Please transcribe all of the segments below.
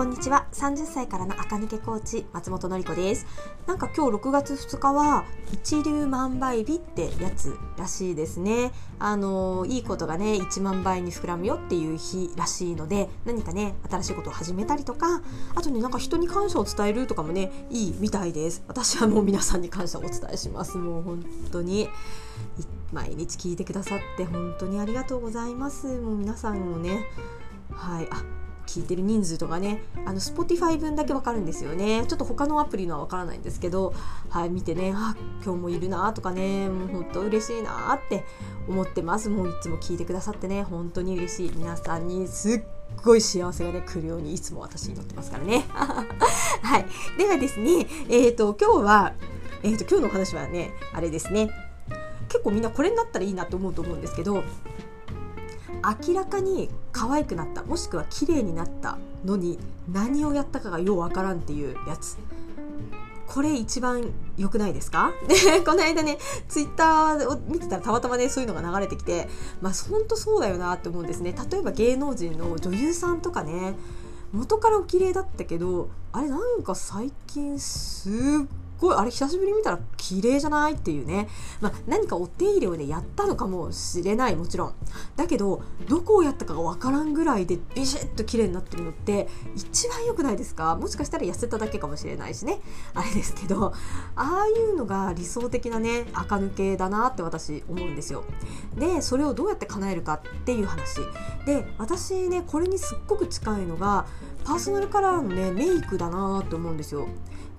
こんにちは。30歳からの赤抜けコーチ松本の子です。なんか今日6月2日は一粒万倍日ってやつらしいですね。あのいいことがね1万倍に膨らむよっていう日らしいので何かね新しいことを始めたりとかあとねなんか人に感謝を伝えるとかもねいいみたいです。私はもう皆さんに感謝をお伝えします。もう本当に。毎日聞いてくださって本当にありがとうございます。もう皆さんもね。はい。あ聞いてる人数とかねあの Spotify 分だけわかるんですよね。ちょっと他のアプリのはわからないんですけどはい見てねあ今日もいるなとかねもう本当嬉しいなって思ってます。もういつも聞いてくださってね本当に嬉しい。皆さんにすっごい幸せがね来るようにいつも私に乗ってますからね。はい。ではですねえっ、ー、と今日はえっ、ー、と今日のお話はねあれですね。結構みんなこれになったらいいなと思うと思うんですけど明らかに可愛くなったもしくは綺麗になったのに何をやったかがようわからんっていうやつ。これ一番良くないですか？で この間ねツイッターを見てたらたまたまねそういうのが流れてきてまあ本当そうだよなって思うんですね。例えば芸能人の女優さんとかね元からお綺麗だったけどあれなんか最近すっごいあれ久しぶりに見たら綺麗じゃないっていうね、まあ、何かお手入れをねやったのかもしれないもちろん。だけどどこをやったかが分からんぐらいでビシッと綺麗になってるのって一番良くないですか？もしかしたら痩せただけかもしれないしね。あれですけどああいうのが理想的なね垢抜けだなって私思うんですよ。でそれをどうやって叶えるかっていう話。で私ねこれにすっごく近いのがパーソナルカラーのねメイクだなって思うんですよ。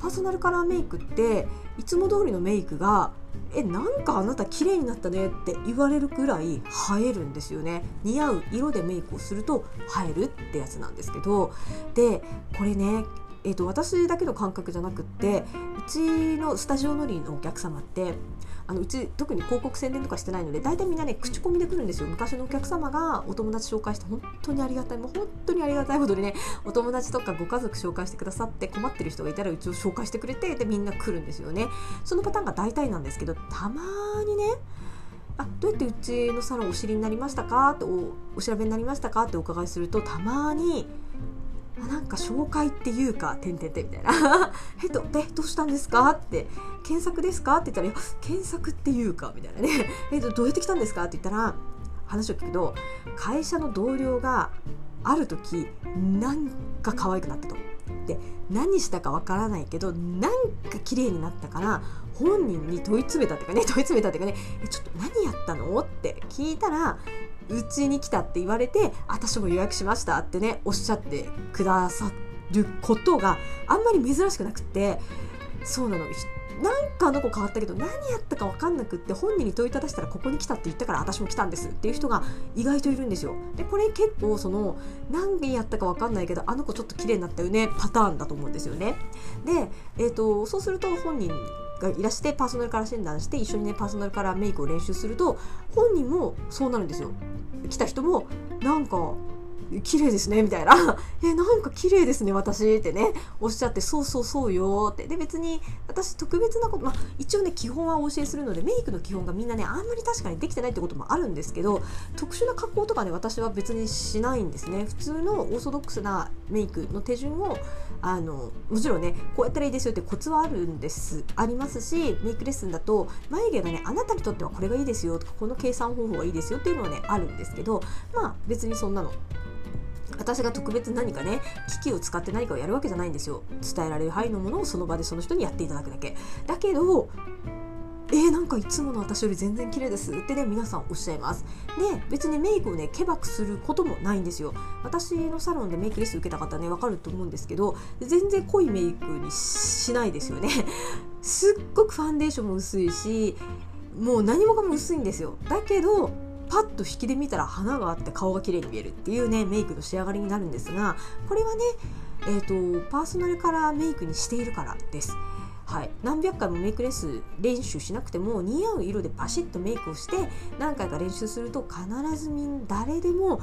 パーソナルカラーメイクっていつも通りのメイクがえなんかあなた綺麗になったねって言われるくらい映えるんですよね。似合う色でメイクをすると映えるってやつなんですけど。でこれねえーと、私だけの感覚じゃなくってうちのスタジオ乗りのお客様ってあのうち特に広告宣伝とかしてないので大体みんなね口コミで来るんですよ。昔のお客様がお友達紹介して本当にありがたいもう本当にありがたいほどにねお友達とかご家族紹介してくださって困ってる人がいたらうちを紹介してくれてでみんな来るんですよね。そのパターンが大体なんですけどたまにねあどうやってうちのサロンお知りになりましたか？っておお調べになりましたか？ってお伺いするとたまにあなんか紹介っていうか、てんてんてんみたいな。えっと、え、どうしたんですか？って、検索ですか？って言ったら、検索っていうか、みたいなね。えっと、どうやって来たんですか？って言ったら、話を聞くと、会社の同僚がある時、なんか可愛くなったと。で、何したかわからないけど、なんか綺麗になったから、本人に問い詰めたってかね、問い詰めたってかね、え、ちょっと何やったの？って聞いたら、うちに来たって言われて私も予約しましたってねおっしゃってくださることがあんまり珍しくなくってそうなの。なんかあの子変わったけど何やったか分かんなくって本人に問いただしたらここに来たって言ったから私も来たんですっていう人が意外といるんですよ。でこれ結構その何やったか分かんないけどあの子ちょっと綺麗になったよねパターンだと思うんですよね。で、えーとそうすると本人がいらしてパーソナルカラー診断して一緒にねパーソナルカラーメイクを練習すると本人もそうなるんですよ。来た人もなんか綺麗ですねみたいな。えなんか綺麗ですね私ってねおっしゃってそうそうそうよって。で別に私特別なことまあ一応ね基本はお教えするのでメイクの基本がみんなねあんまり確かにできてないってこともあるんですけど特殊な格好とかね私は別にしないんですね。普通のオーソドックスなメイクの手順をあのもちろんねこうやったらいいですよってコツはあるんです。ありますしメイクレッスンだと眉毛がねあなたにとってはこれがいいですよとかこの計算方法がいいですよっていうのはねあるんですけどまあ別にそんなの私が特別何かね機器を使って何かをやるわけじゃないんですよ。伝えられる範囲のものをその場でその人にやっていただくだけ。だけどえー、なんかいつもの私より全然綺麗です。ってね皆さんおっしゃいます。で別にメイクをねけばくすることもないんですよ。私のサロンでメイクレッスン受けた方ねわかると思うんですけど全然濃いメイクにしないですよね。すっごくファンデーションも薄いしもう何もかも薄いんですよ。だけどパッと引きで見たら花があって顔が綺麗に見えるっていうねメイクの仕上がりになるんですがこれはねえーと、とパーソナルカラーメイクにしているからです。はい、何百回もメイクレッスン練習しなくても似合う色でバシッとメイクをして何回か練習すると必ずみん誰でも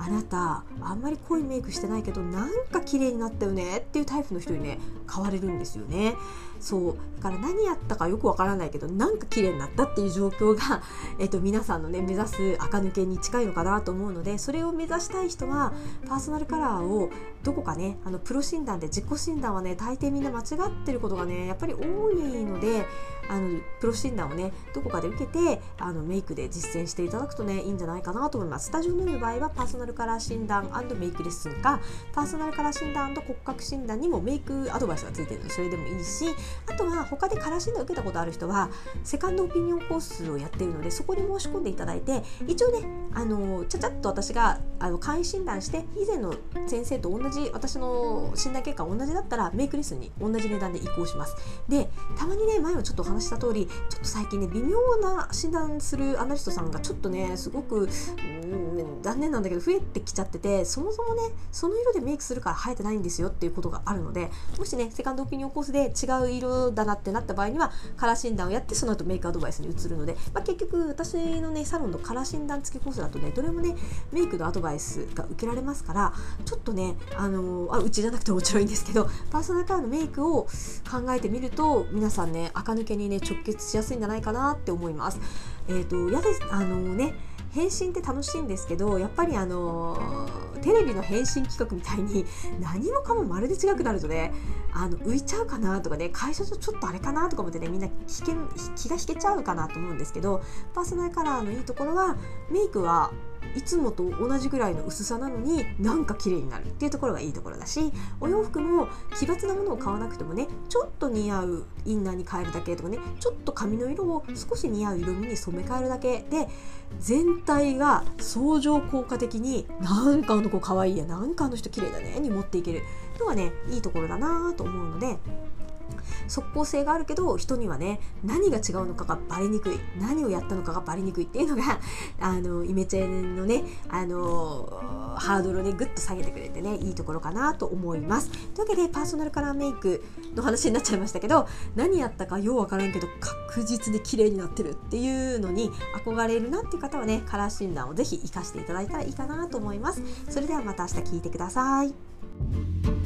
あなたあんまり濃いメイクしてないけどなんか綺麗になったよねっていうタイプの人にね変われるんですよね。そうだから何やったかよくわからないけどなんか綺麗になったっていう状況が、えっと、皆さんのね目指す垢抜けに近いのかなと思うのでそれを目指したい人はパーソナルカラーをどこかねあのプロ診断で自己診断はね大抵みんな間違ってることがねやっぱり多いのであのプロ診断をねどこかで受けてあのメイクで実践していただくとねいいんじゃないかなと思いますスタジオの場合はパーソナルカラー診断メイクレッスンかパーソナルカラー診断骨格診断にもメイクアドバイスがついてるのでそれでもいいしあとは他でカラー診断を受けたことある人はセカンドオピニオンコースをやっているのでそこに申し込んでいただいて一応ねあのちゃちゃっと私があの簡易診断して以前の先生と同じ私の診断結果同じだったらメイクレッスンに同じ値段で移行します。でたまにね前もちょっとお話した通りちょっと最近ね微妙な診断するアナリストさんがちょっとねすごく、うん、残念なんだけど増えってきちゃっててそもそもねその色でメイクするから生えてないんですよっていうことがあるのでもしねセカンドオピニオンコースで違う色だなってなった場合にはカラー診断をやってその後メイクアドバイスに移るので、まあ、結局私のねサロンのカラー診断付きコースだとねどれもねメイクのアドバイスが受けられますからちょっとねあのあうちじゃなくてもちろんいいんですけどパーソナルカラーのメイクを考えてみると皆さんね垢抜けにね直結しやすいんじゃないかなって思います。えーと、やであのね返信って楽しいんですけどやっぱりあのテレビの返信企画みたいに何もかもまるで違くなるとねあの浮いちゃうかなとかね会社とちょっとあれかなとか思ってねみんな気が引けちゃうかなと思うんですけどパーソナルカラーのいいところはメイクはいつもと同じぐらいの薄さなのになんか綺麗になるっていうところがいいところだしお洋服も奇抜なものを買わなくてもねちょっと似合うインナーに変えるだけとかねちょっと髪の色を少し似合う色味に染め替えるだけで全体が相乗効果的になんかあの子可愛いやなんかあの人綺麗だねに持っていけるのがねいいところだなと思うので即効性があるけど人にはね何が違うのかがバレにくい。何をやったのかがバレにくいっていうのが あのイメチェンのねあのハードルをねぐっと下げてくれてねいいところかなと思います。というわけでパーソナルカラーメイクの話になっちゃいましたけど何やったかようわからんけど確実に綺麗になってるっていうのに憧れるなっていう方はねカラー診断をぜひ活かしていただいたらいいかなと思います。それではまた明日聞いてください。